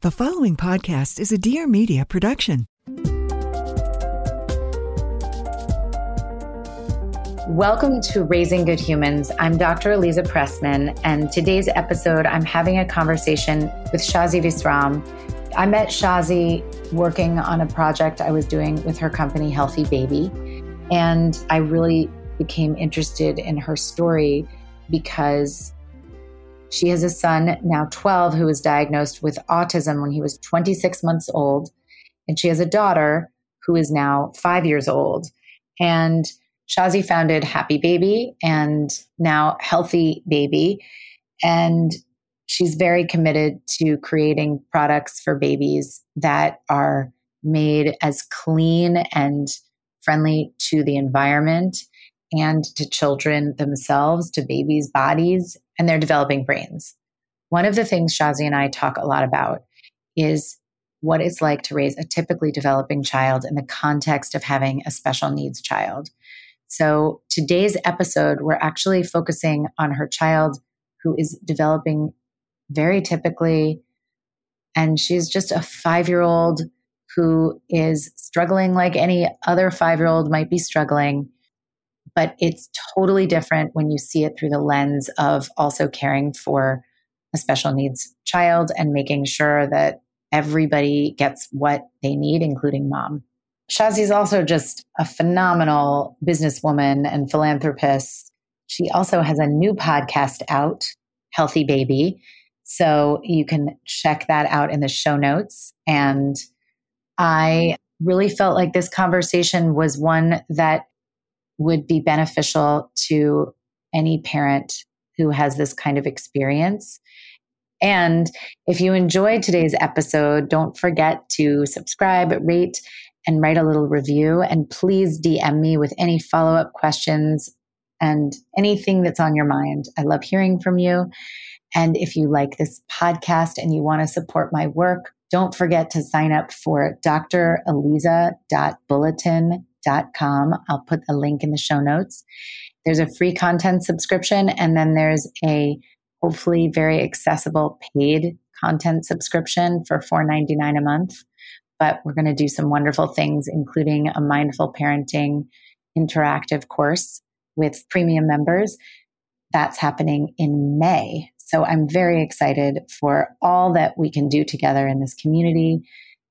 The following podcast is a Dear Media production. Welcome to Raising Good Humans. I'm Dr. Eliza Pressman, and today's episode, I'm having a conversation with Shazi Visram. I met Shazi working on a project I was doing with her company, Healthy Baby, and I really became interested in her story because she has a son, now 12, who was diagnosed with autism when he was 26 months old. And she has a daughter who is now five years old. And Shazi founded Happy Baby and now Healthy Baby. And she's very committed to creating products for babies that are made as clean and friendly to the environment and to children themselves, to babies' bodies, and their developing brains. One of the things Shazi and I talk a lot about is what it's like to raise a typically developing child in the context of having a special needs child. So today's episode, we're actually focusing on her child who is developing very typically. And she's just a five year old who is struggling like any other five year old might be struggling but it's totally different when you see it through the lens of also caring for a special needs child and making sure that everybody gets what they need, including mom. Shazi also just a phenomenal businesswoman and philanthropist. She also has a new podcast out, Healthy Baby. So you can check that out in the show notes. And I really felt like this conversation was one that would be beneficial to any parent who has this kind of experience. And if you enjoyed today's episode, don't forget to subscribe, rate, and write a little review. And please DM me with any follow up questions and anything that's on your mind. I love hearing from you. And if you like this podcast and you want to support my work, don't forget to sign up for draliza.bulletin com. I'll put a link in the show notes. There's a free content subscription, and then there's a hopefully very accessible paid content subscription for $4.99 a month. But we're going to do some wonderful things, including a mindful parenting interactive course with premium members. That's happening in May. So I'm very excited for all that we can do together in this community.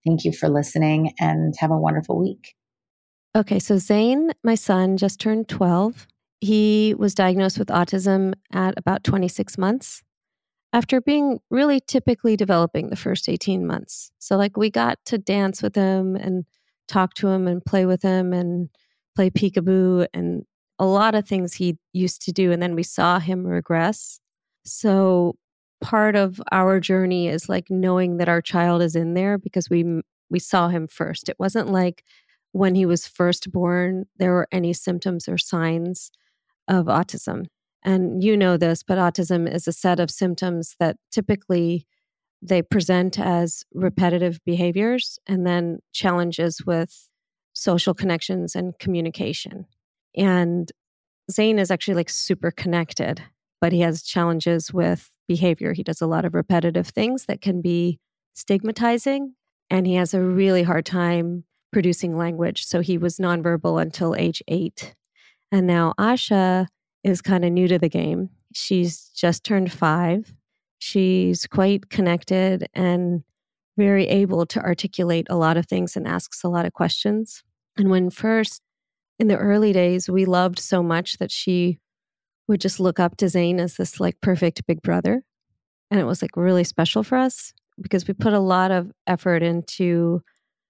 Thank you for listening and have a wonderful week. Okay, so Zane, my son, just turned 12. He was diagnosed with autism at about 26 months after being really typically developing the first 18 months. So, like, we got to dance with him and talk to him and play with him and play peekaboo and a lot of things he used to do. And then we saw him regress. So, part of our journey is like knowing that our child is in there because we we saw him first. It wasn't like when he was first born there were any symptoms or signs of autism. And you know this, but autism is a set of symptoms that typically they present as repetitive behaviors and then challenges with social connections and communication. And Zane is actually like super connected, but he has challenges with behavior. He does a lot of repetitive things that can be stigmatizing. And he has a really hard time producing language. So he was nonverbal until age eight. And now Asha is kind of new to the game. She's just turned five. She's quite connected and very able to articulate a lot of things and asks a lot of questions. And when first, in the early days, we loved so much that she would just look up to Zane as this like perfect big brother. And it was like really special for us because we put a lot of effort into,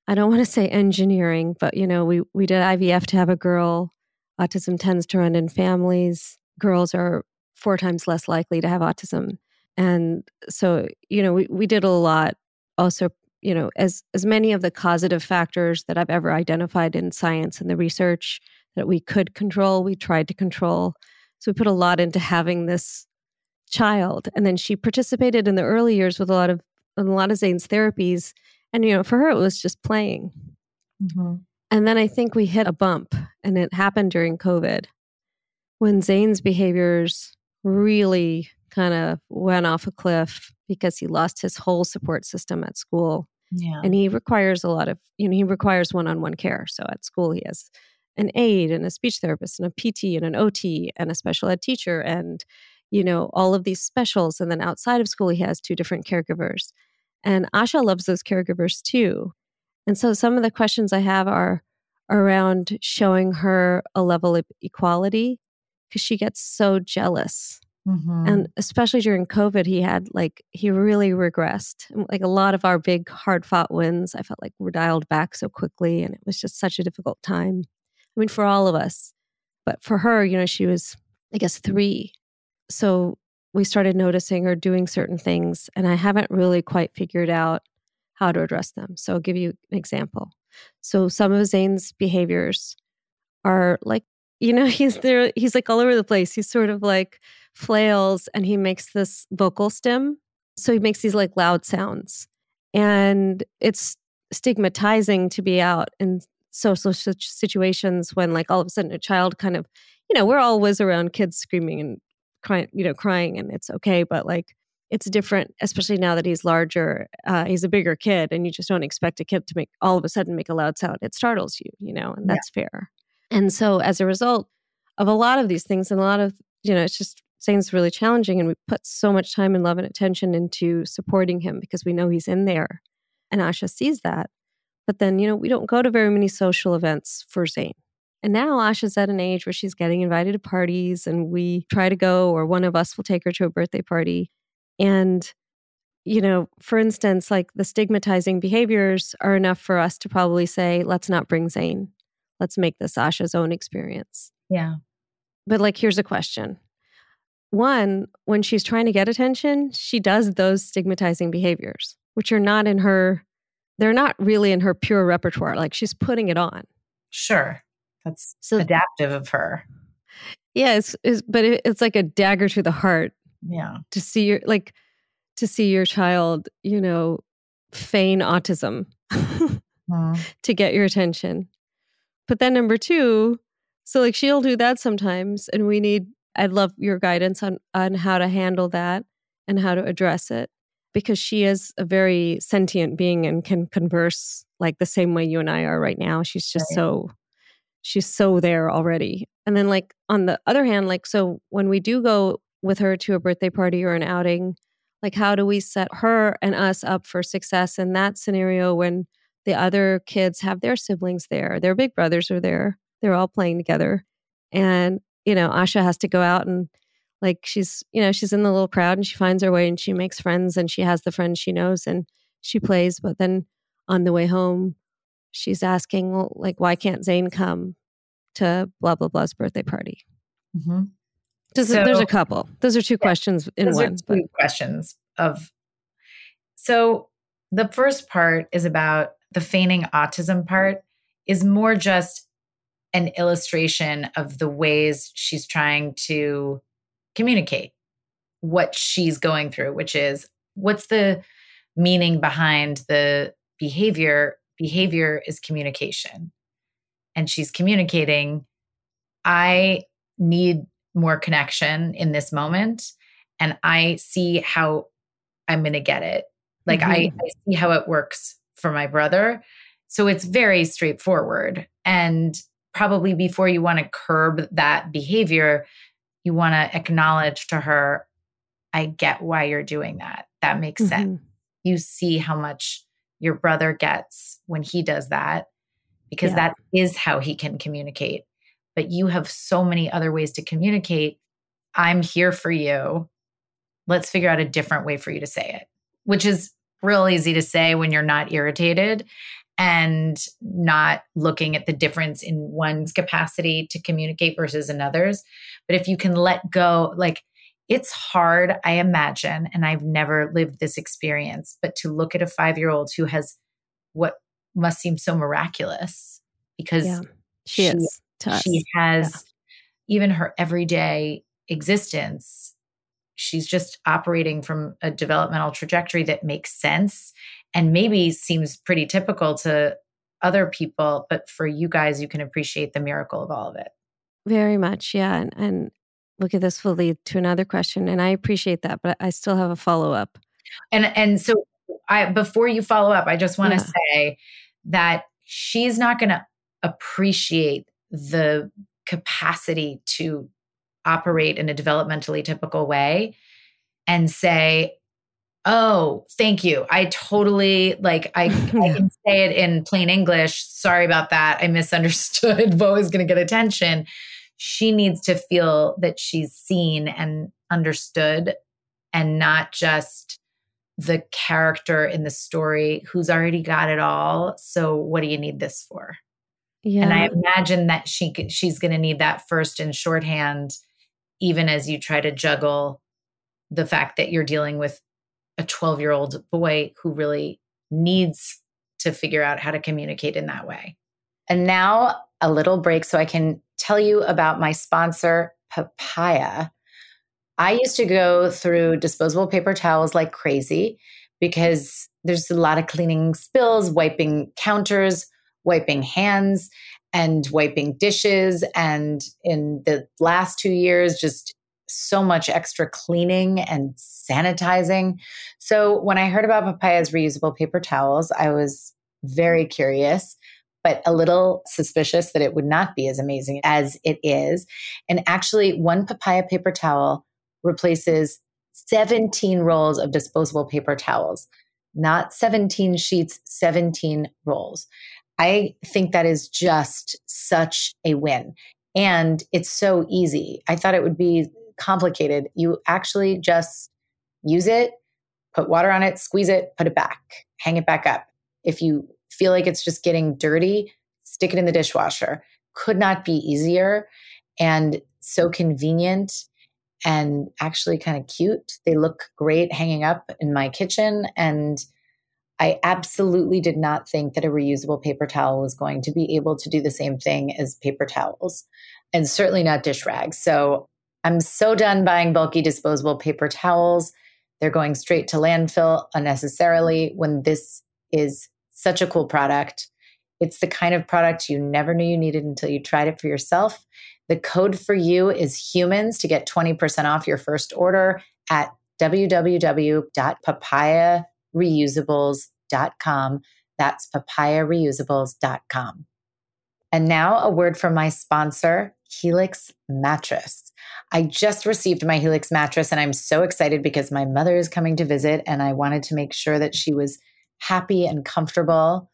I don't want to say engineering, but you know, we, we did IVF to have a girl. Autism tends to run in families. Girls are four times less likely to have autism. And so, you know, we, we did a lot also, you know, as as many of the causative factors that I've ever identified in science and the research that we could control, we tried to control. So we put a lot into having this child. And then she participated in the early years with a lot of a lot of Zane's therapies. And you know, for her it was just playing. Mm-hmm. And then I think we hit a bump and it happened during COVID when Zane's behaviors really kind of went off a cliff because he lost his whole support system at school. Yeah. And he requires a lot of, you know, he requires one on one care. So at school, he has an aide and a speech therapist and a PT and an OT and a special ed teacher and, you know, all of these specials. And then outside of school, he has two different caregivers. And Asha loves those caregivers too. And so some of the questions I have are around showing her a level of equality because she gets so jealous Mm-hmm. And especially during COVID, he had like, he really regressed. Like a lot of our big, hard fought wins, I felt like were dialed back so quickly. And it was just such a difficult time. I mean, for all of us. But for her, you know, she was, I guess, three. So we started noticing her doing certain things. And I haven't really quite figured out how to address them. So I'll give you an example. So some of Zane's behaviors are like, you know, he's there, he's like all over the place. He's sort of like, flails and he makes this vocal stim. So he makes these like loud sounds. And it's stigmatizing to be out in social situations when like all of a sudden a child kind of, you know, we're always around kids screaming and crying, you know, crying and it's okay. But like it's different, especially now that he's larger. Uh, he's a bigger kid, and you just don't expect a kid to make all of a sudden make a loud sound. It startles you, you know, and that's yeah. fair. And so, as a result of a lot of these things, and a lot of you know, it's just Zane's really challenging and we put so much time and love and attention into supporting him because we know he's in there. And Asha sees that. But then, you know, we don't go to very many social events for Zane. And now Asha's at an age where she's getting invited to parties and we try to go, or one of us will take her to a birthday party. And, you know, for instance, like the stigmatizing behaviors are enough for us to probably say, let's not bring Zane. Let's make this Asha's own experience. Yeah. But like, here's a question one, when she's trying to get attention, she does those stigmatizing behaviors, which are not in her, they're not really in her pure repertoire. Like she's putting it on. Sure. That's so adaptive of her. Yeah, it's, it's but it, it's like a dagger to the heart. Yeah. To see your, like, to see your child, you know, feign autism mm. to get your attention. But then number two, so like she'll do that sometimes, and we need I'd love your guidance on on how to handle that and how to address it because she is a very sentient being and can converse like the same way you and I are right now. She's just right. so she's so there already. And then like on the other hand like so when we do go with her to a birthday party or an outing, like how do we set her and us up for success in that scenario when the other kids have their siblings there, their big brothers are there, they're all playing together. And you know, Asha has to go out and like she's, you know, she's in the little crowd and she finds her way and she makes friends and she has the friends she knows and she plays. But then on the way home, she's asking, well, like, why can't Zane come to blah, blah, blah's birthday party? Mm-hmm. So, there's a couple. Those are two yeah, questions in one. two but. questions of. So the first part is about the feigning autism part is more just an illustration of the ways she's trying to communicate what she's going through, which is what's the meaning behind the behavior? Behavior is communication. And she's communicating, I need more connection in this moment. And I see how I'm going to get it. Like, mm-hmm. I, I see how it works for my brother. So it's very straightforward. And probably before you want to curb that behavior, you want to acknowledge to her, I get why you're doing that. That makes mm-hmm. sense. You see how much your brother gets when he does that because yeah. that is how he can communicate. But you have so many other ways to communicate. I'm here for you. Let's figure out a different way for you to say it, which is real easy to say when you're not irritated and not looking at the difference in one's capacity to communicate versus another's. But if you can let go, like it's hard, I imagine, and I've never lived this experience, but to look at a five year old who has what must seem so miraculous because yeah, she, she, is she has yeah. even her everyday existence she's just operating from a developmental trajectory that makes sense and maybe seems pretty typical to other people but for you guys you can appreciate the miracle of all of it. Very much yeah and, and look at this will lead to another question and i appreciate that but i still have a follow-up and and so i before you follow up i just want to yeah. say that she's not going to appreciate the capacity to operate in a developmentally typical way and say, Oh, thank you. I totally like I, I can say it in plain English. Sorry about that. I misunderstood. Bo is going to get attention. She needs to feel that she's seen and understood and not just the character in the story who's already got it all. So what do you need this for? Yeah. And I imagine that she she's going to need that first in shorthand even as you try to juggle the fact that you're dealing with a 12 year old boy who really needs to figure out how to communicate in that way. And now a little break so I can tell you about my sponsor, Papaya. I used to go through disposable paper towels like crazy because there's a lot of cleaning spills, wiping counters, wiping hands and wiping dishes. And in the last two years, just so much extra cleaning and sanitizing. So when I heard about Papaya's reusable paper towels, I was very curious, but a little suspicious that it would not be as amazing as it is. And actually, one Papaya paper towel replaces 17 rolls of disposable paper towels, not 17 sheets, 17 rolls. I think that is just such a win. And it's so easy. I thought it would be complicated. You actually just use it, put water on it, squeeze it, put it back, hang it back up. If you feel like it's just getting dirty, stick it in the dishwasher. Could not be easier and so convenient and actually kind of cute. They look great hanging up in my kitchen and I absolutely did not think that a reusable paper towel was going to be able to do the same thing as paper towels, and certainly not dish rags. So I'm so done buying bulky disposable paper towels. They're going straight to landfill unnecessarily when this is such a cool product. It's the kind of product you never knew you needed until you tried it for yourself. The code for you is humans to get 20% off your first order at www.papaya papayareusables.com. That's papayareusables.com. And now a word from my sponsor, Helix Mattress. I just received my Helix mattress and I'm so excited because my mother is coming to visit and I wanted to make sure that she was happy and comfortable.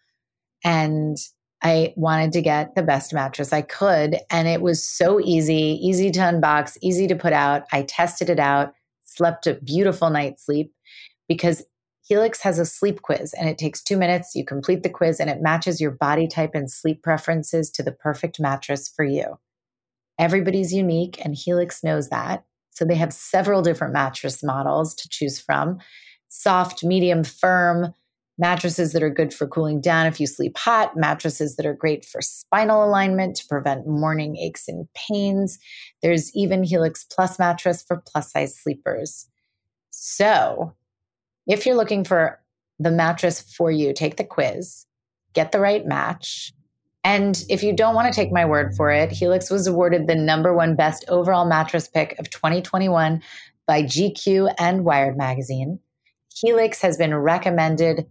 And I wanted to get the best mattress I could. And it was so easy, easy to unbox, easy to put out. I tested it out, slept a beautiful night's sleep because Helix has a sleep quiz and it takes two minutes. You complete the quiz and it matches your body type and sleep preferences to the perfect mattress for you. Everybody's unique and Helix knows that. So they have several different mattress models to choose from soft, medium, firm, mattresses that are good for cooling down if you sleep hot, mattresses that are great for spinal alignment to prevent morning aches and pains. There's even Helix Plus mattress for plus size sleepers. So, if you're looking for the mattress for you, take the quiz, get the right match. And if you don't want to take my word for it, Helix was awarded the number one best overall mattress pick of 2021 by GQ and Wired Magazine. Helix has been recommended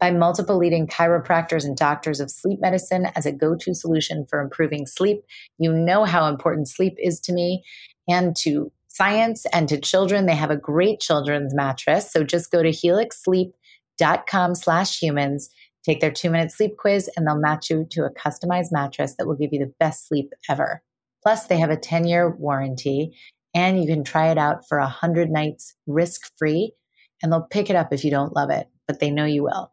by multiple leading chiropractors and doctors of sleep medicine as a go to solution for improving sleep. You know how important sleep is to me and to science and to children. They have a great children's mattress. So just go to helixsleep.com slash humans, take their two minute sleep quiz, and they'll match you to a customized mattress that will give you the best sleep ever. Plus, they have a 10 year warranty and you can try it out for 100 nights risk free. And they'll pick it up if you don't love it, but they know you will.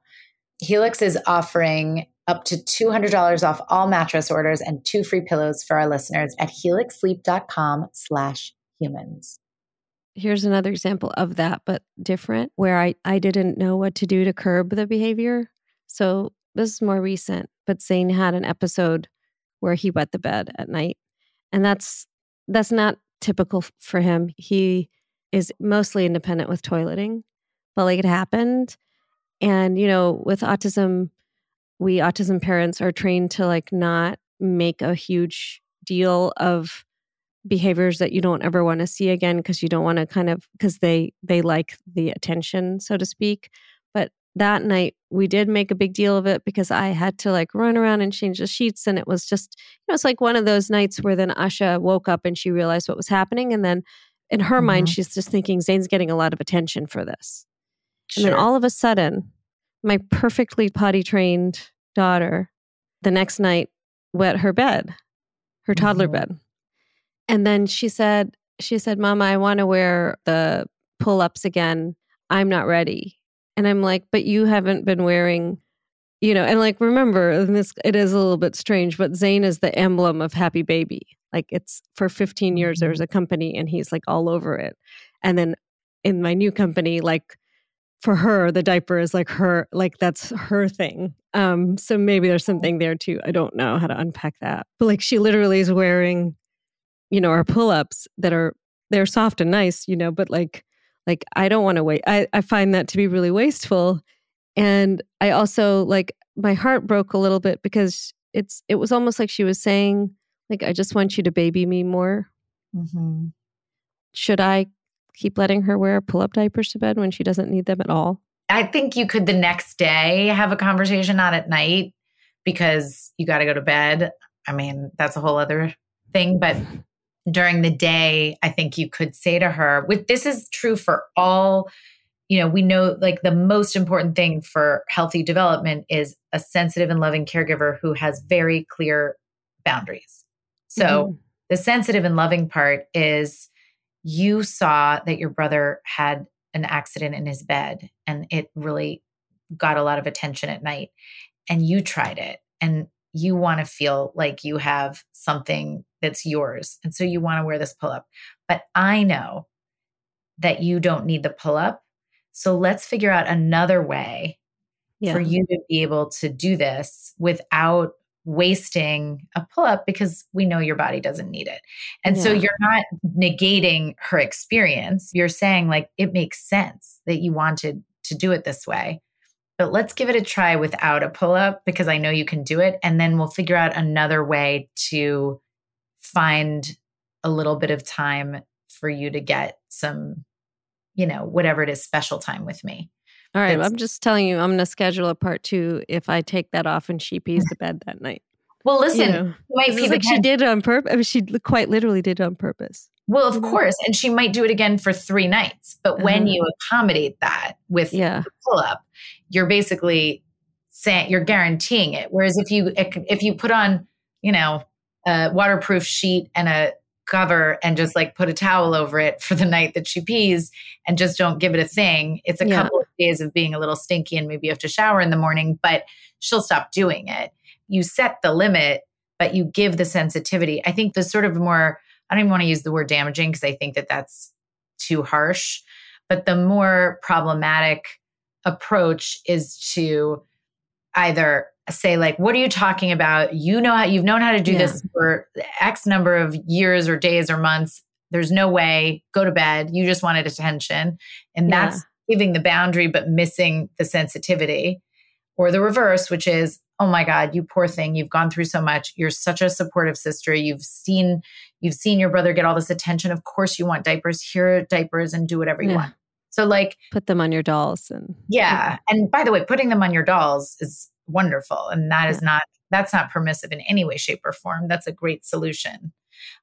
Helix is offering up to $200 off all mattress orders and two free pillows for our listeners at helixsleep.com slash humans. Here's another example of that, but different, where I, I didn't know what to do to curb the behavior. So this is more recent, but Zane had an episode where he wet the bed at night. And that's that's not typical for him. He is mostly independent with toileting, but like it happened. And, you know, with autism, we autism parents are trained to like not make a huge deal of behaviors that you don't ever want to see again because you don't want to kind of because they they like the attention so to speak but that night we did make a big deal of it because i had to like run around and change the sheets and it was just you know it's like one of those nights where then asha woke up and she realized what was happening and then in her mm-hmm. mind she's just thinking zane's getting a lot of attention for this sure. and then all of a sudden my perfectly potty trained daughter the next night wet her bed her toddler mm-hmm. bed and then she said, she said, Mama, I want to wear the pull ups again. I'm not ready. And I'm like, but you haven't been wearing, you know, and like, remember, and this, it is a little bit strange, but Zane is the emblem of happy baby. Like it's for 15 years, there's mm-hmm. a company and he's like all over it. And then in my new company, like for her, the diaper is like her, like that's her thing. Um, so maybe there's something there too. I don't know how to unpack that. But like she literally is wearing you know, our pull-ups that are they're soft and nice, you know, but like like I don't want to wait. I, I find that to be really wasteful. And I also like my heart broke a little bit because it's it was almost like she was saying, like, I just want you to baby me more. Mm-hmm. Should I keep letting her wear pull up diapers to bed when she doesn't need them at all? I think you could the next day have a conversation, not at night, because you got to go to bed. I mean, that's a whole other thing. But during the day, I think you could say to her, with this is true for all, you know, we know like the most important thing for healthy development is a sensitive and loving caregiver who has very clear boundaries. So mm-hmm. the sensitive and loving part is you saw that your brother had an accident in his bed and it really got a lot of attention at night and you tried it and you want to feel like you have something that's yours. And so you want to wear this pull up. But I know that you don't need the pull up. So let's figure out another way yeah. for you to be able to do this without wasting a pull up because we know your body doesn't need it. And yeah. so you're not negating her experience. You're saying, like, it makes sense that you wanted to do it this way. But let's give it a try without a pull up because I know you can do it. And then we'll figure out another way to find a little bit of time for you to get some, you know, whatever it is, special time with me. All right. I'm just telling you, I'm going to schedule a part two if I take that off and she pees the bed that night. Well, listen, you know, like she did it on purpose. I mean, she quite literally did it on purpose. Well, of course, and she might do it again for three nights. But when uh-huh. you accommodate that with yeah. the pull up, you're basically saying you're guaranteeing it. Whereas if you if you put on, you know, a waterproof sheet and a cover and just like put a towel over it for the night that she pees and just don't give it a thing. It's a yeah. couple of days of being a little stinky and maybe you have to shower in the morning, but she'll stop doing it. You set the limit, but you give the sensitivity. I think the sort of more, I don't even want to use the word damaging because I think that that's too harsh, but the more problematic approach is to either say like what are you talking about? You know how you've known how to do yeah. this for x number of years or days or months. There's no way. Go to bed. You just wanted attention. And yeah. that's giving the boundary but missing the sensitivity or the reverse which is oh my god you poor thing. You've gone through so much. You're such a supportive sister. You've seen you've seen your brother get all this attention. Of course you want diapers. Here are diapers and do whatever you yeah. want So, like, put them on your dolls. And yeah. And by the way, putting them on your dolls is wonderful. And that is not, that's not permissive in any way, shape, or form. That's a great solution.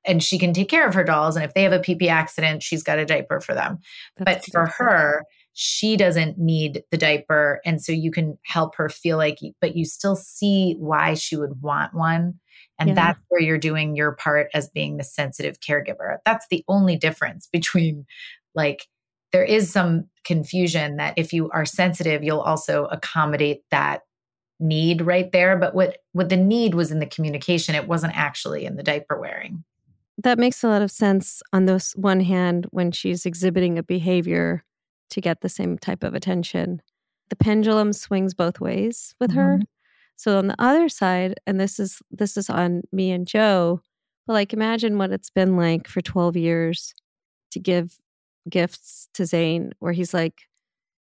And she can take care of her dolls. And if they have a PP accident, she's got a diaper for them. That's but for her, she doesn't need the diaper. And so you can help her feel like, but you still see why she would want one. And Yeah. that's where you're doing your part as being the sensitive caregiver. That's the only difference between like, there is some confusion that if you are sensitive, you'll also accommodate that need right there. But what, what the need was in the communication, it wasn't actually in the diaper wearing. that makes a lot of sense on this one hand when she's exhibiting a behavior to get the same type of attention. The pendulum swings both ways with her. Mm-hmm. So on the other side, and this is this is on me and Joe, but like imagine what it's been like for 12 years to give gifts to Zane where he's like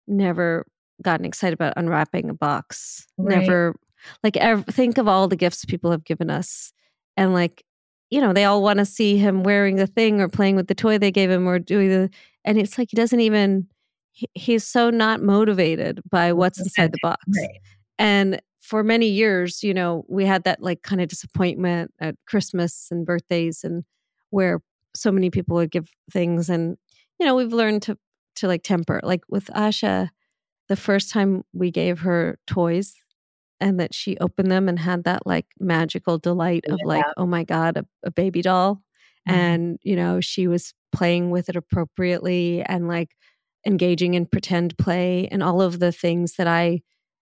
never gotten excited about unwrapping a box. Right. Never like ev- think of all the gifts people have given us and like you know they all want to see him wearing the thing or playing with the toy they gave him or doing the and it's like he doesn't even he, he's so not motivated by what's inside the box Right. and for many years you know we had that like kind of disappointment at christmas and birthdays and where so many people would give things and you know we've learned to to like temper like with asha the first time we gave her toys and that she opened them and had that like magical delight of like oh my god a, a baby doll. Mhm. and you know she was playing with it appropriately and like engaging in pretend play and all of the things that i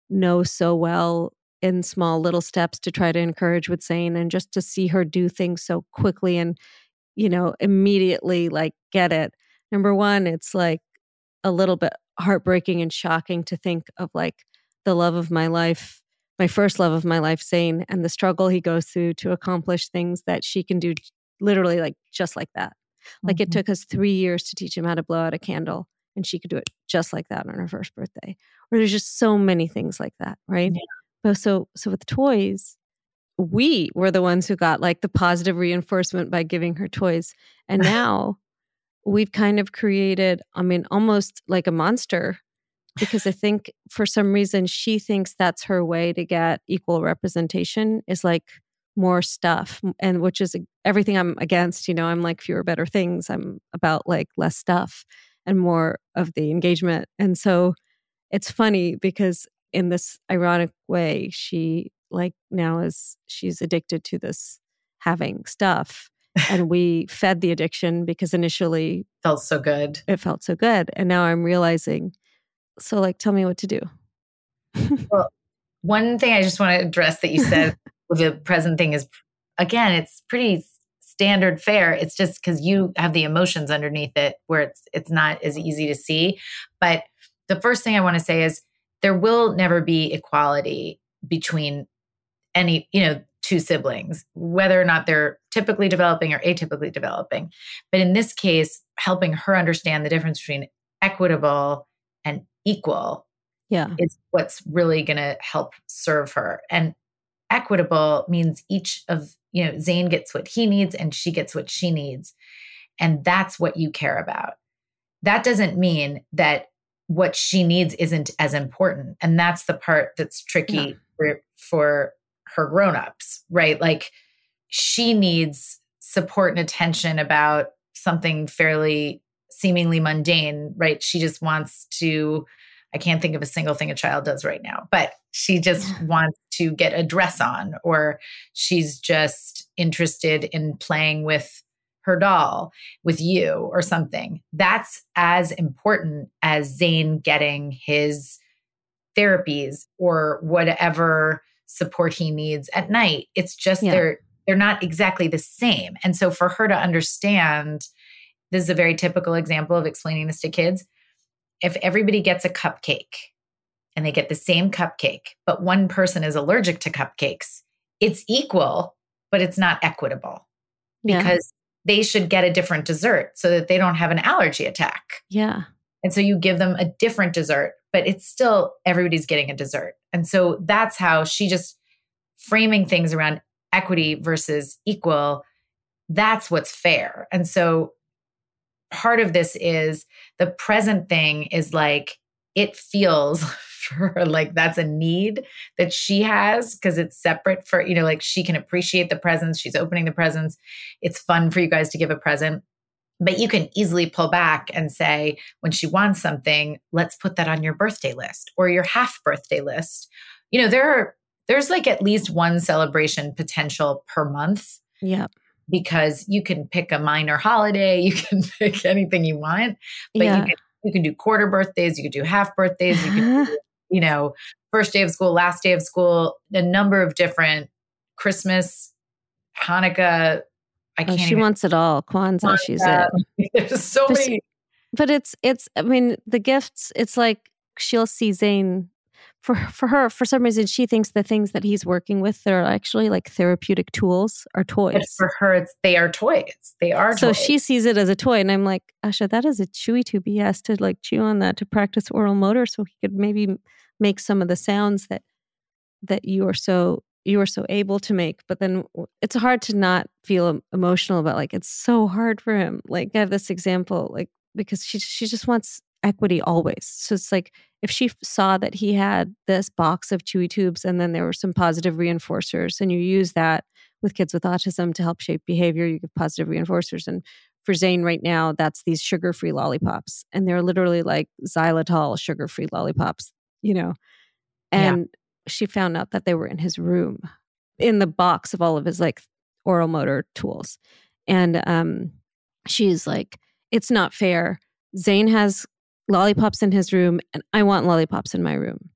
know so well in small little steps to try to encourage with Zane and just to see her do things so quickly and you know immediately like get it number one it's like a little bit heartbreaking and shocking to think of like the love of my life my first love of my life Zane and the struggle he goes through to accomplish things that she can do literally like just like that like it Mhm. took us three years to teach him how to blow out a candle and she could do it just like that on her first birthday or there's just so many things like that right Yeah. but so so with toys we were the ones who got like the positive reinforcement by giving her toys and now we've kind of created i mean almost like a monster because i think for some reason she thinks that's her way to get equal representation is like more stuff and which is everything i'm against you know i'm like fewer better things i'm about like less stuff and more of the engagement and so it's funny because in this ironic way she like now is she's addicted to this having stuff and we fed the addiction because initially Felt so good. it felt so good and now i'm realizing so like tell me what to do well, One thing I just want to address that you said with the present thing is again, it's pretty standard fare. It's just because you have the emotions underneath it where it's it's not as easy to see. But the first thing I want to say is there will never be equality between any, you know, two siblings, whether or not they're typically developing or atypically developing. But in this case, helping her understand the difference between equitable and equal yeah is what's really going to help serve her. And equitable means each of, you know, Zane gets what he needs and she gets what she needs. And that's what you care about. That doesn't mean that what she needs isn't as important. And that's the part that's tricky Yeah. for, for her grown-ups, right? Like she needs support and attention about something fairly seemingly mundane, right? She just wants to I can't think of a single thing a child does right now, but she just wants to get a dress on, or she's just interested in playing with her doll with you or something. That's as important as Zane getting his therapies or whatever support he needs at night. It's just Yeah. they're they're not exactly the same. And so for her to understand, this is a very typical example of explaining this to kids if everybody gets a cupcake and they get the same cupcake, but one person is allergic to cupcakes, it's equal, but it's not equitable yeah because they should get a different dessert so that they don't have an allergy attack. yeah And so you give them a different dessert, but it's still everybody's getting a dessert. And so that's how she just framing things around equity versus equal. That's what's fair. And so part of this is the present thing is like it feels for her like that's a need that she has because it's separate for you know like she can appreciate the presents she's opening the presents it's fun for you guys to give a present but you can easily pull back and say when she wants something let's put that on your birthday list or your half birthday list. You know there are there's like at least one celebration potential per month. Yeah because you can pick a minor holiday you can pick anything you want but Yeah. you can you can do quarter birthdays you can do half birthdays you can do, you know first day of school last day of school a number of different christmas hanukkah i Oh, can't she even wants it all. Kwanzaa, she's it. there's so But many But it's it's I mean, the gifts, it's like she'll see Zane for for her, for some reason, she thinks the things that he's working with are actually like therapeutic tools or but toys. for her it's they are toys they are So toys. she sees it as a toy, and I'm like, Asha, that is a chewy tube. He has to like chew on that to practice oral motor, so he could maybe make some of the sounds that that you are so you are so able to make. But then it's hard to not feel emotional about like it's so hard for him. Like I have this example, like because she she just wants equity always. So it's like if she f- saw that he had this box of chewy tubes, and then there were some positive reinforcers, and you use that with kids with autism to help shape behavior. You give positive reinforcers. And for Zane right now, that's these sugar free lollipops. And they're literally like xylitol sugar free lollipops, you know. And she found out that they were in his room in the box of all of his like oral motor tools. And um, she's like, it's not fair. Zane has lollipops in his room and I want lollipops in my room.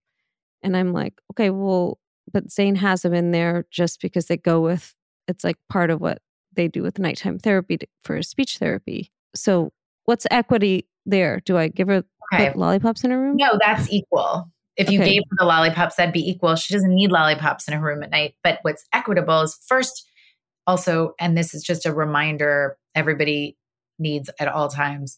And I'm like, okay, well, but Zane has them in there just because they go with it's like part of what they do with nighttime therapy to, for speech therapy. So what's equity there? Do I give her okay lollipops in her room? no that's equal if you Okay. gave her the lollipops that'd be equal she doesn't need lollipops in her room at night but what's equitable is first also and this is just a reminder everybody needs at all times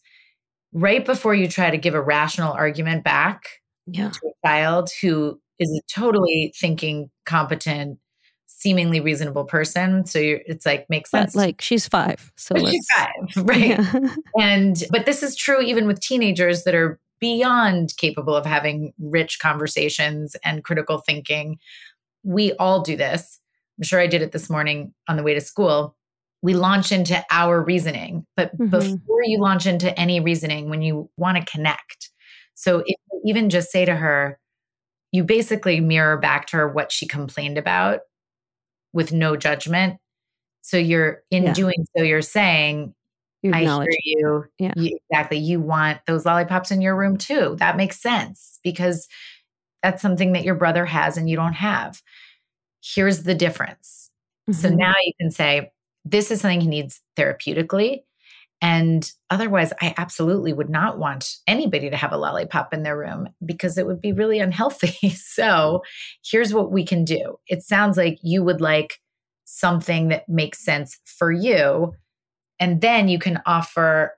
right before you try to give a rational argument back Yeah. to a child who is a totally thinking competent seemingly reasonable person so you're, it's like makes sense But like she's five. So she's five right Yeah. and but this is true even with teenagers that are beyond capable of having rich conversations and critical thinking. We all do this. I'm sure i did it this morning on the way to school. We launch into our reasoning but Mhm. before you launch into any reasoning when you want to connect. So if you even just say to her you basically mirror back to her what she complained about with no judgment. So you're in Yeah. doing so you're saying You I acknowledge. hear you. Yeah. You- Exactly. You want those lollipops in your room too. That makes sense because that's something that your brother has and you don't have. Here's the difference. So Mhm. now you can say, this is something he needs therapeutically. And otherwise, I absolutely would not want anybody to have a lollipop in their room because it would be really unhealthy. so here's what we can do. It sounds like you would like something that makes sense for you. And then you can offer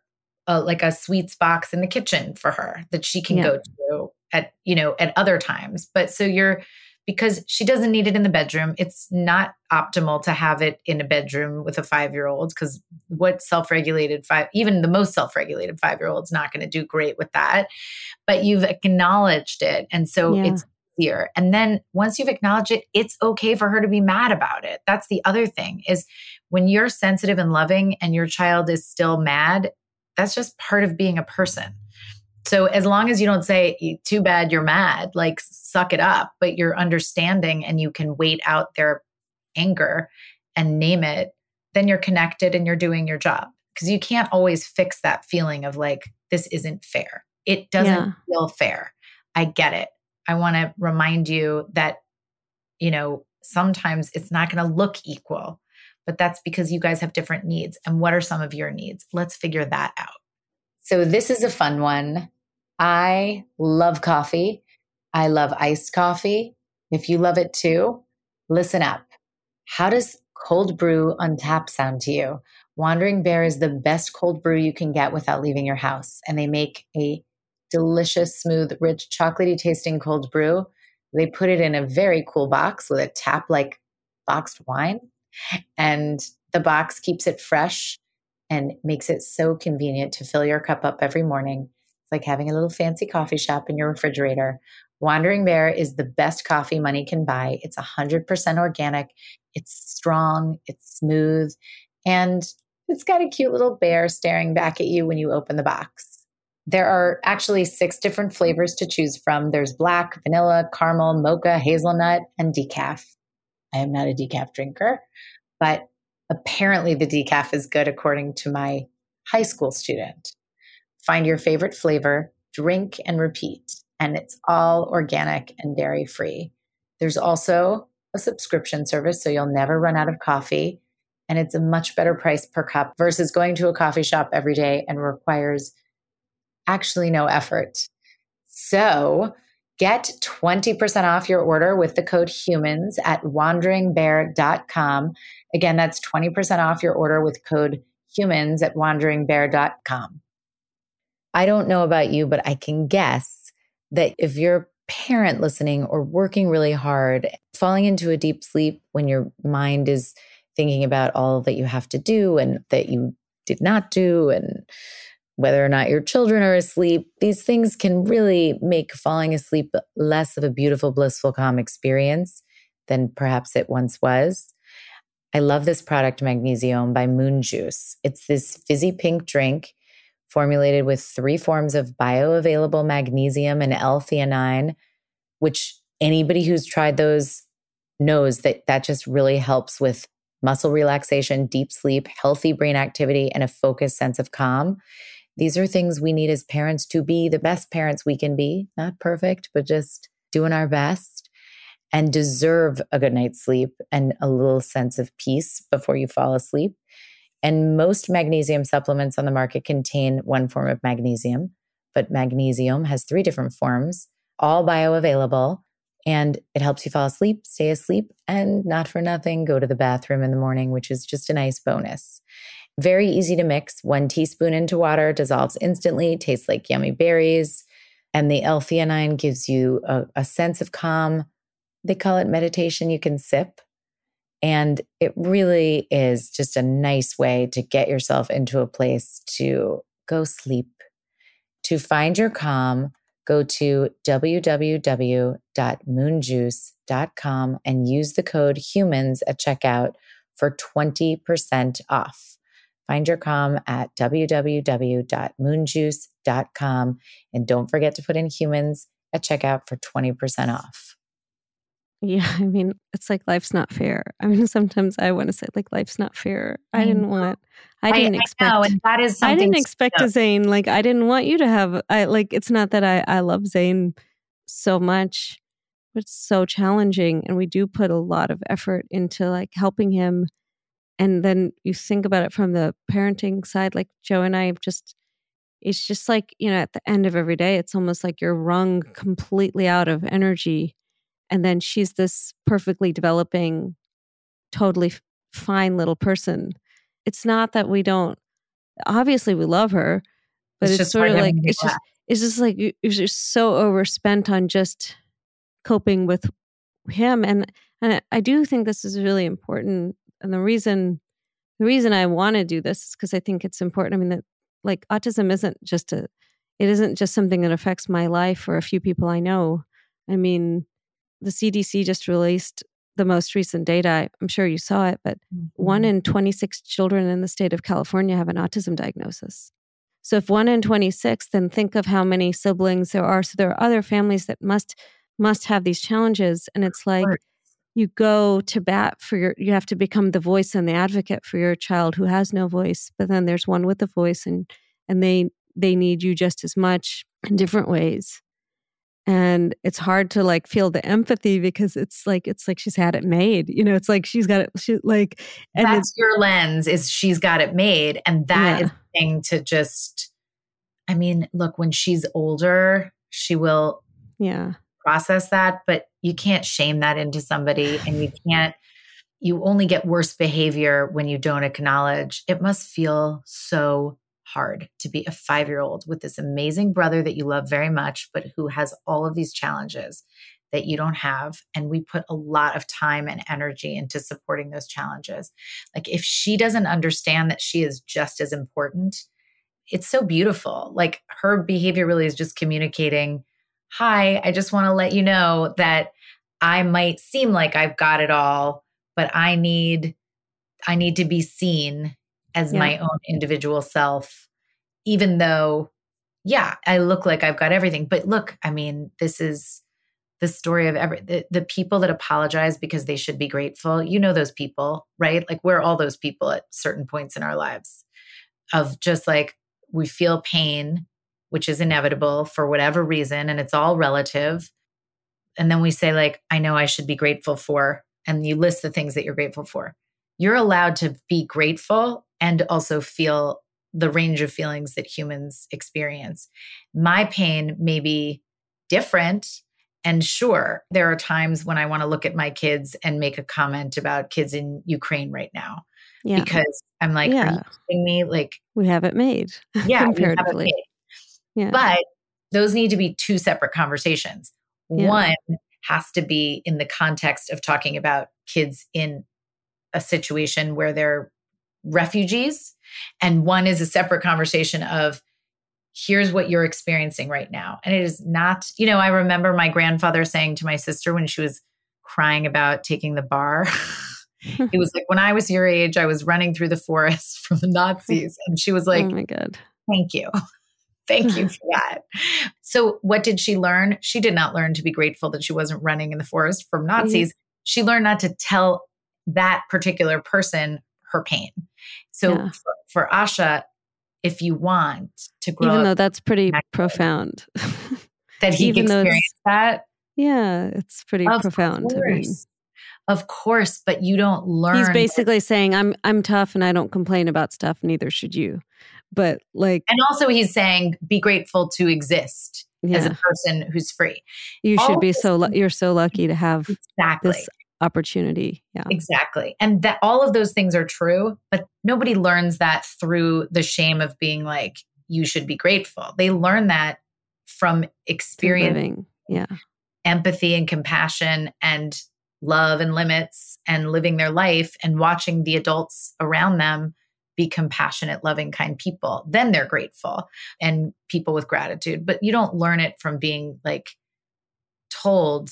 a, like a sweets box in the kitchen for her that she can Yeah. go to at, you know, at other times. But so you're, because she doesn't need it in the bedroom. It's not optimal to have it in a bedroom with a five year old because what self regulated five, even the most self regulated five year old is not going to do great with that. But you've acknowledged it. And so Yeah. it's easier. And then once you've acknowledged it, it's okay for her to be mad about it. That's the other thing is when you're sensitive and loving and your child is still mad, that's just part of being a person. So as long as you don't say, too bad you're mad, like suck it up, but you're understanding and you can wait out their anger and name it, then you're connected and you're doing your job. Because you can't always fix that feeling of like, this isn't fair. It doesn't Yeah. feel fair. I get it. I want to remind you that, you know, sometimes it's not going to look equal, but that's because you guys have different needs. And what are some of your needs? Let's figure that out. So, this is a fun one. I love coffee. I love iced coffee. If you love it too, listen up. How does cold brew on tap sound to you? Wandering Bear is the best cold brew you can get without leaving your house. And they make a delicious, smooth, rich, chocolatey tasting cold brew. They put it in a very cool box with a tap like boxed wine. And the box keeps it fresh and makes it so convenient to fill your cup up every morning. It's like having a little fancy coffee shop in your refrigerator. Wandering Bear is the best coffee money can buy. It's 100% organic, it's strong, it's smooth, and it's got a cute little bear staring back at you when you open the box. There are actually six different flavors to choose from there's black, vanilla, caramel, mocha, hazelnut, and decaf. I am not a decaf drinker, but apparently the decaf is good according to my high school student. Find your favorite flavor, drink and repeat, and it's all organic and dairy free. There's also a subscription service, so you'll never run out of coffee. And it's a much better price per cup versus going to a coffee shop every day and requires actually no effort. So get 20% off your order with the code HUMANS at wanderingbear.com. Again, that's 20% off your order with code HUMANS at wanderingbear.com. I don't know about you, but I can guess that if you're a parent listening or working really hard, falling into a deep sleep when your mind is thinking about all that you have to do and that you did not do and whether or not your children are asleep, these things can really make falling asleep less of a beautiful, blissful, calm experience than perhaps it once was. I love this product, Magnesium by Moon Juice. It's this fizzy pink drink formulated with three forms of bioavailable magnesium and L-theanine, which anybody who's tried those knows that that just really helps with muscle relaxation, deep sleep, healthy brain activity, and a focused sense of calm. These are things we need as parents to be the best parents we can be, not perfect, but just doing our best and deserve a good night's sleep and a little sense of peace before you fall asleep. And most magnesium supplements on the market contain one form of magnesium, but magnesium has three different forms, all bioavailable and it helps you fall asleep, stay asleep, and not for nothing, go to the bathroom in the morning, which is just a nice bonus. Very easy to mix. One teaspoon into water dissolves instantly, tastes like yummy berries. And the L theanine gives you a, a sense of calm. They call it meditation. You can sip. And it really is just a nice way to get yourself into a place to go sleep, to find your calm, go to www.moonjuice.com and use the code HUMANS at checkout for 20% off. Find your calm at www.moonjuice.com and don't forget to put in humans at checkout for 20% off. Yeah, I mean, it's like life's not fair. I mean, sometimes I want to say like life's not fair. I, mm-hmm. I didn't want. I didn't I, expect. I know, and that is. I didn't expect a Zane. Like I didn't want you to have. I like. It's not that I I love Zane so much, but it's so challenging, and we do put a lot of effort into like helping him. And then you think about it from the parenting side, like Joe and I just. It's just like you know, at the end of every day, it's almost like you're wrung completely out of energy and then she's this perfectly developing totally fine little person it's not that we don't obviously we love her but it's, it's sort of like it's just it's just like you're just so overspent on just coping with him and and I do think this is really important and the reason the reason I want to do this is because I think it's important I mean that like autism isn't just a it isn't just something that affects my life or a few people I know I mean the CDC just released the most recent data. I'm sure you saw it, but mm-hmm. one in 26 children in the state of California have an autism diagnosis. So if one in 26, then think of how many siblings there are. So there are other families that must must have these challenges, and it's like you go to bat for your. You have to become the voice and the advocate for your child who has no voice. But then there's one with a voice, and and they they need you just as much in different ways and it's hard to like feel the empathy because it's like it's like she's had it made you know it's like she's got it she like and that's your lens is she's got it made and that yeah. is the thing to just i mean look when she's older she will yeah process that but you can't shame that into somebody and you can't you only get worse behavior when you don't acknowledge it must feel so hard to be a five year old with this amazing brother that you love very much, but who has all of these challenges. that you don't have. And we put a lot of time and energy into supporting those challenges. Like, if she doesn't understand that she is just as important, it's so beautiful. Like, her behavior really is just communicating, Hi, I just want to let you know that I might seem like I've got it all, but I need. I need to be seen as yeah. my own individual self, even though, yeah, I look like I've got everything. But look, I mean, this is the story of every the, the people that apologize because they should be grateful you know those people right like we're all those people at certain points in our lives of just like we feel pain which is inevitable for whatever reason and it's all relative and then we say like i know i should be grateful for and you list the things that you're grateful for you're allowed to be grateful and also feel the range of feelings that humans experience my pain may be different and sure, there are times when I want to look at my kids and make a comment about kids in Ukraine right now. Yeah. Because I'm like, yeah. are you kidding me? Like we have it made. Yeah, comparatively. Made. Yeah. But those need to be two separate conversations. Yeah. One has to be in the context of talking about kids in a situation where they're refugees. And one is a separate conversation of here's what you're experiencing right now. And it is not, you know, I remember my grandfather saying to my sister when she was crying about taking the bar. it was like when I was your age, I was running through the forest from the Nazis. And she was like, Oh my God. Thank you. Thank you for that. So, what did she learn? She did not learn to be grateful that she wasn't running in the forest from mm-hmm. Nazis. Mm-hmm. She learned not to tell that particular person her pain. So, yeah. for, for Asha, if you want to grow even though that's pretty profound that he even experienced that yeah it's pretty of profound course. I mean, of course but you don't learn he's basically that- saying i'm i'm tough and i don't complain about stuff neither should you but like and also he's saying be grateful to exist yeah. as a person who's free you All should be so you're so lucky to have exactly. this opportunity. Yeah. Exactly. And that all of those things are true, but nobody learns that through the shame of being like, you should be grateful. They learn that from experience. Yeah. Empathy and compassion and love and limits and living their life and watching the adults around them be compassionate, loving, kind people. Then they're grateful and people with gratitude. But you don't learn it from being like told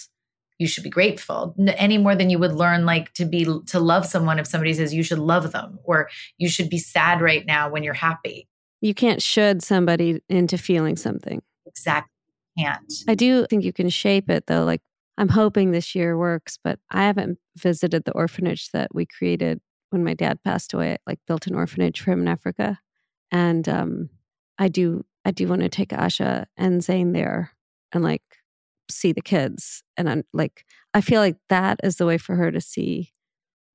you should be grateful any more than you would learn like to be to love someone if somebody says you should love them or you should be sad right now when you're happy you can't should somebody into feeling something exactly can't i do think you can shape it though like i'm hoping this year works but i haven't visited the orphanage that we created when my dad passed away I, like built an orphanage for him in africa. And um i do i do want to take asha and zane there and like see the kids. And i'm like i feel like that is the way for her to see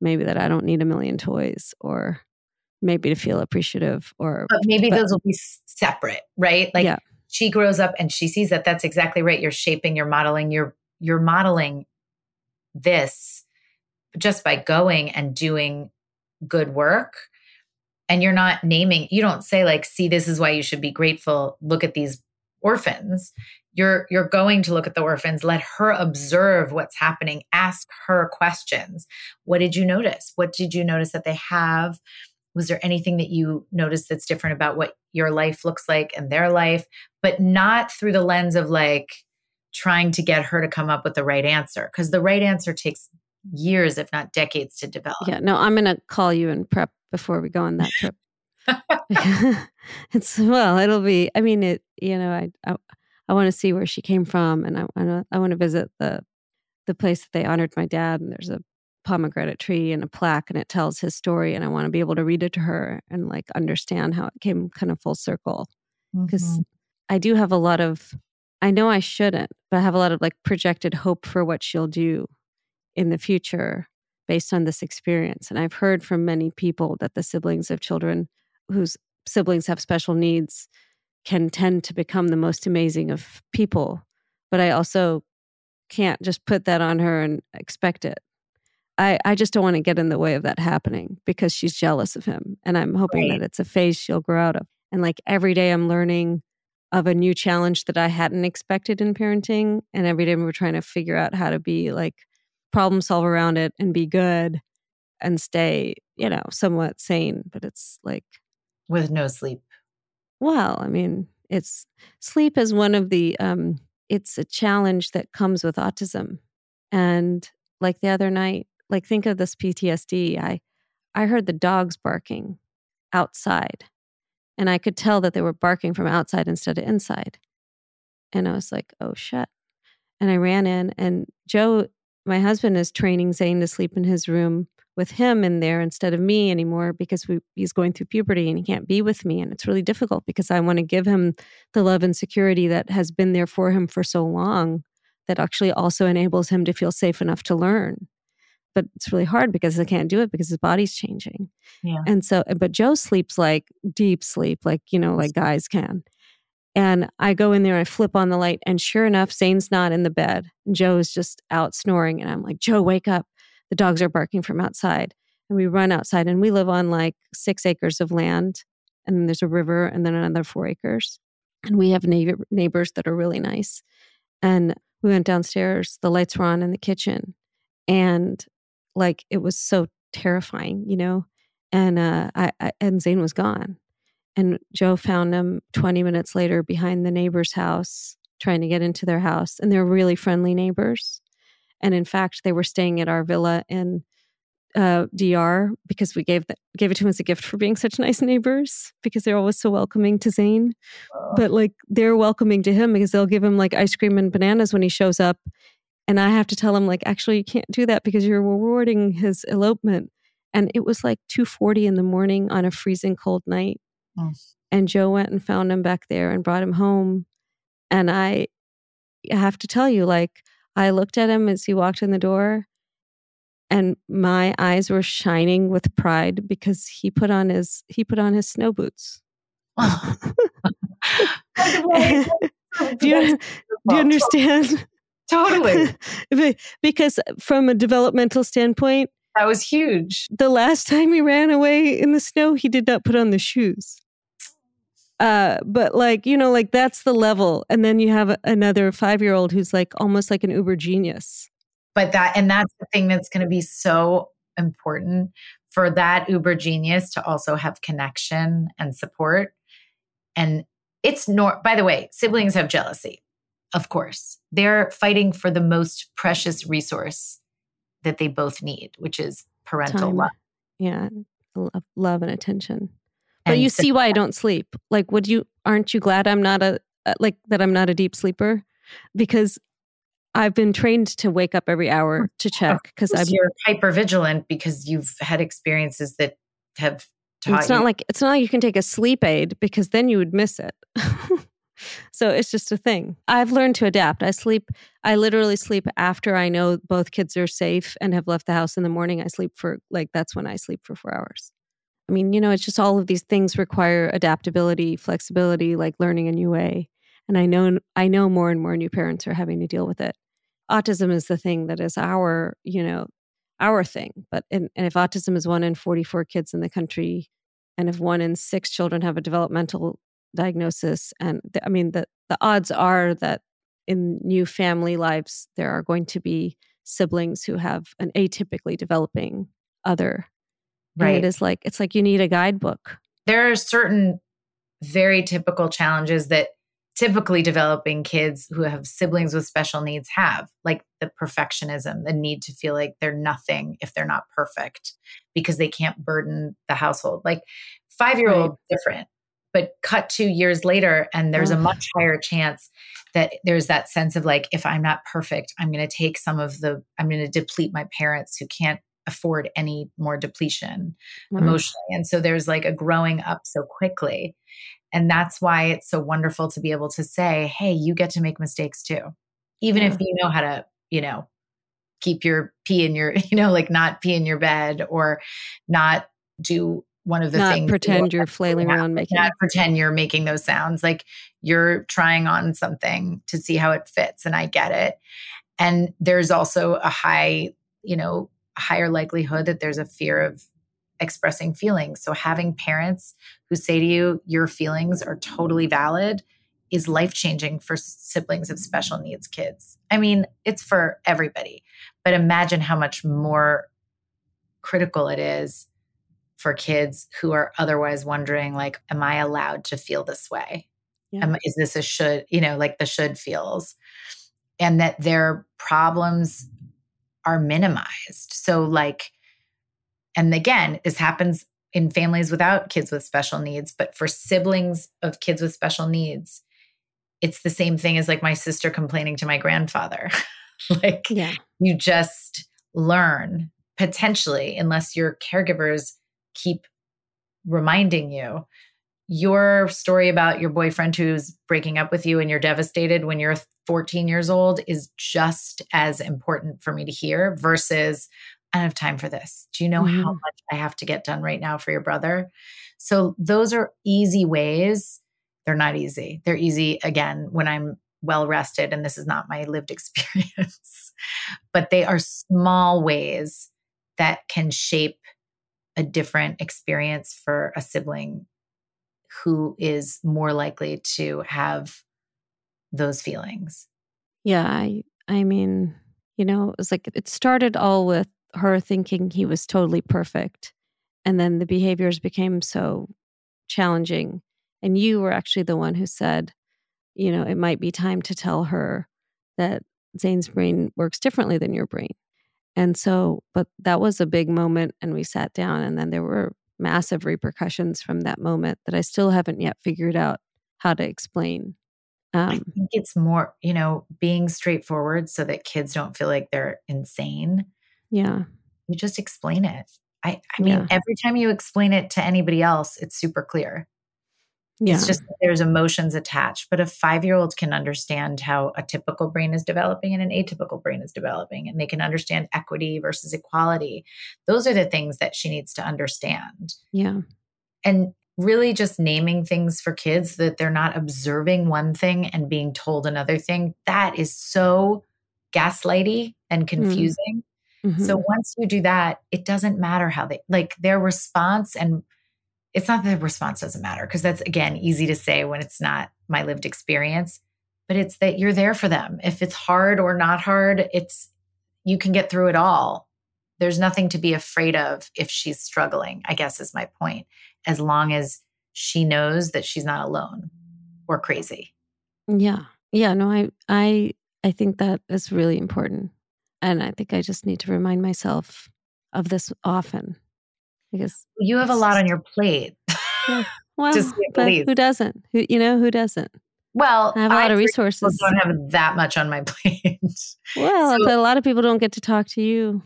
maybe that i don't need a million toys or maybe to feel appreciative or but maybe but, those will be separate right? Like yeah. she grows up and she sees that that's exactly right. You're shaping you're modeling you're you're modeling this just by going and doing good work and you're not naming you don't say like see this is why you should be grateful. Look at these orphans. You're you're going to look at the orphans. Let her observe what's happening. Ask her questions. What did you notice? What did you notice that they have? Was there anything that you noticed that's different about what your life looks like and their life? But not through the lens of like trying to get her to come up with the right answer because the right answer takes years if not decades to develop yeah no i'm going to call you and prep before we go on that trip it's well it'll be i mean it you know i, I I want to see where she came from, and I want to I want to visit the the place that they honored my dad. And there's a pomegranate tree and a plaque, and it tells his story. And I want to be able to read it to her and like understand how it came kind of full circle. Because mm-hmm. I do have a lot of I know I shouldn't, but I have a lot of like projected hope for what she'll do in the future based on this experience. And I've heard from many people that the siblings of children whose siblings have special needs can tend to become the most amazing of people. But I also can't just put that on her and expect it. I, I just don't want to get in the way of that happening because she's jealous of him. And I'm hoping right. that it's a phase she'll grow out of. And like every day I'm learning of a new challenge that I hadn't expected in parenting. And every day we're trying to figure out how to be like problem solve around it and be good and stay, you know, somewhat sane. But it's like with no sleep. Well, I mean, it's sleep is one of the um it's a challenge that comes with autism. And like the other night, like think of this PTSD. I I heard the dogs barking outside and I could tell that they were barking from outside instead of inside. And I was like, oh shit. And I ran in, and Joe, my husband, is training Zane to sleep in his room with him in there instead of me anymore because we, he's going through puberty and he can't be with me. And it's really difficult because I want to give him the love and security that has been there for him for so long that actually also enables him to feel safe enough to learn but it's really hard because I can't do it because his body's changing. Yeah. And so, but Joe sleeps like deep sleep, like, you know, like guys can. And I go in there, I flip on the light, and sure enough, Zane's not in the bed. Joe is just out snoring. And I'm like, Joe, wake up. The dogs are barking from outside. And we run outside, and we live on like six acres of land. And then there's a river, and then another four acres. And we have neighbor, neighbors that are really nice. And we went downstairs, the lights were on in the kitchen. And like it was so terrifying, you know. And uh, I, I and Zane was gone, and Joe found him 20 minutes later behind the neighbor's house, trying to get into their house, and they're really friendly neighbors. And in fact, they were staying at our villa in uh, DR because we gave the, gave it to him as a gift for being such nice neighbors because they're always so welcoming to Zane. But like they're welcoming to him because they'll give him like ice cream and bananas when he shows up, and I have to tell him, like, actually, you can't do that because you're rewarding his elopement. And it was like 2.40 in the morning on a freezing cold night. Mm. And Joe went and found him back there and brought him home. And I have to tell you, like, I looked at him as he walked in the door and my eyes were shining with pride because he put on his he put on his snow boots. do, you, do you understand? Totally. because from a developmental standpoint, that was huge. The last time he ran away in the snow, he did not put on the shoes. Uh, but like, you know, like that's the level. And then you have another five year old who's like almost like an uber genius. But that, and that's the thing that's going to be so important for that uber genius to also have connection and support. And it's nor, by the way, siblings have jealousy of course. They're fighting for the most precious resource that they both need, which is parental Time. love. Yeah, love, love and attention. But and you see why I don't sleep. Like, would you? Aren't you glad I'm not a uh, like that? I'm not a deep sleeper because I've been trained to wake up every hour to check because I'm you're hyper vigilant because you've had experiences that have. Taught you it's not you. like it's not like you can take a sleep aid because then you would miss it. so it's just a thing. I've learned to adapt. I sleep, I literally sleep after I know both kids are safe and have left the house in the morning. I sleep for like, that's when I sleep for four hours. I mean, you know, it's just all of these things require adaptability, flexibility, like learning a new way. And I know, I know more and more new parents are having to deal with it. Autism is the thing that is our, you know, our thing. But and, and if autism is one in 44 kids in the country, and if one in six children have a developmental diagnosis and the, i mean the, the odds are that in new family lives there are going to be siblings who have an atypically developing other right and it is like it's like you need a guidebook. There are certain very typical challenges that typically developing kids who have siblings with special needs have like the perfectionism the need to feel like they're nothing if they're not perfect because they can't burden the household. Like five year old right. different but cut two years later and there's a much higher chance that there's that sense of like if i'm not perfect i'm going to take some of the i'm going to deplete my parents who can't afford any more depletion emotionally. And so there's like a growing up so quickly. And that's why it's so wonderful to be able to say hey you get to make mistakes too. Even yeah. if you know how to you know keep your pee in your you know like not pee in your bed or not do one of the not things pretend you're flailing around making not pretend you're making those sounds. Like you're trying on something to see how it fits and i get it. And there's also a high you know higher likelihood that there's a fear of expressing feelings. So having parents who say to you your feelings are totally valid is life changing for siblings of special needs kids. I mean, it's for everybody, but imagine how much more critical it is for kids who are otherwise wondering like am i allowed to feel this way yeah. am, is this a should you know like the should feels and that their problems are minimized so like and again this happens in families without kids with special needs but for siblings of kids with special needs it's the same thing as like my sister complaining to my grandfather like yeah. you just learn potentially, unless your caregivers keep reminding you. Your story about your boyfriend who's breaking up with you and you're devastated when you're 14 years old is just as important for me to hear versus, I don't have time for this. Do you know mm-hmm. how much I have to get done right now for your brother? So, those are easy ways. They're not easy. They're easy again when I'm well rested and this is not my lived experience. but they are small ways that can shape a different experience for a sibling who is more likely to have those feelings. Yeah, I I mean, you know, it was like it started all with her thinking he was totally perfect and then the behaviors became so challenging and you were actually the one who said, you know, it might be time to tell her that Zane's brain works differently than your brain. And so, but that was a big moment. And we sat down, and then there were massive repercussions from that moment that I still haven't yet figured out how to explain. Um, I think it's more, you know, being straightforward so that kids don't feel like they're insane. Yeah. You just explain it. I, I mean, yeah. every time you explain it to anybody else, it's super clear. Yeah. It's just there's emotions attached. But a five year old can understand how a typical brain is developing and an atypical brain is developing, and they can understand equity versus equality. Those are the things that she needs to understand. Yeah. And really just naming things for kids that they're not observing one thing and being told another thing. That is so gaslighty and mm. confusing. Mm-hmm. So once you do that, it doesn't matter how they like their response and it's not that the response doesn't matter because that's again easy to say when it's not my lived experience but it's that you're there for them. If it's hard or not hard it's you can get through it all. There's nothing to be afraid of if she's struggling i guess is my point as long as she knows that she's not alone or crazy. Yeah. Yeah no i i i think that is really important and i think i just need to remind myself of this often because you have a lot on your plate. well, who doesn't? Who you know who doesn't? Well, I have a lot I of resources. Don't have that much on my plate. well, so, but a lot of people don't get to talk to you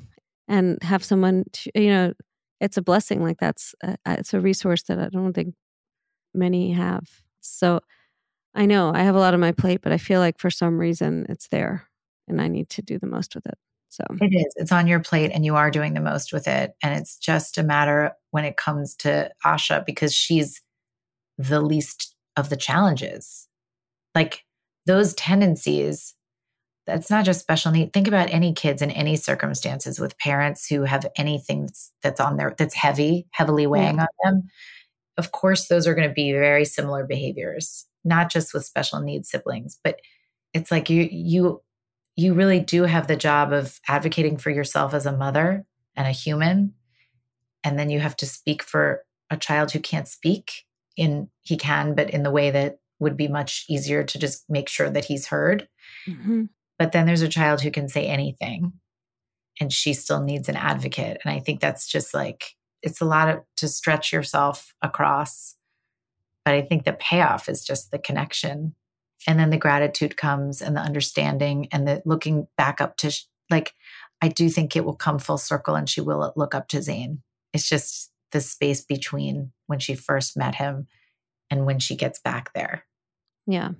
and have someone. To, you know, it's a blessing. Like that's a, it's a resource that I don't think many have. So I know I have a lot on my plate, but I feel like for some reason it's there, and I need to do the most with it. So it is. It's on your plate and you are doing the most with it. And it's just a matter when it comes to Asha because she's the least of the challenges. Like those tendencies, that's not just special need. Think about any kids in any circumstances with parents who have anything that's on there that's heavy, heavily weighing yeah. on them. Of course, those are going to be very similar behaviors, not just with special needs siblings, but it's like you you you really do have the job of advocating for yourself as a mother and a human. And then you have to speak for a child who can't speak in he can, but in the way that would be much easier to just make sure that he's heard. Mm-hmm. But then there's a child who can say anything and she still needs an advocate. And I think that's just like, it's a lot of, to stretch yourself across. But I think the payoff is just the connection and then the gratitude comes and the understanding and the looking back up to like i do think it will come full circle and she will look up to zane. It's just the space between when she first met him and when she gets back there. Yeah.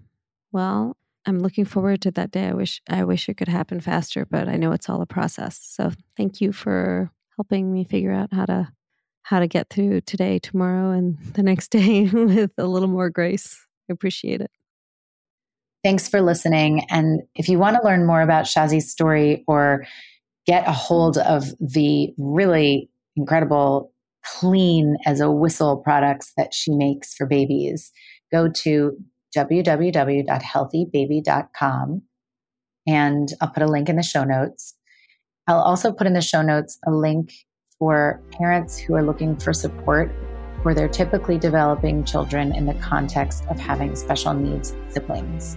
Well i'm looking forward to that day. I wish i wish it could happen faster but i know it's all a process. So thank you for helping me figure out how to how to get through today tomorrow and the next day with a little more grace. I appreciate it Thanks for listening. And if you want to learn more about Shazi's story or get a hold of the really incredible clean as a whistle products that she makes for babies, go to www.healthybaby.com. And I'll put a link in the show notes. I'll also put in the show notes a link for parents who are looking for support for their typically developing children in the context of having special needs siblings.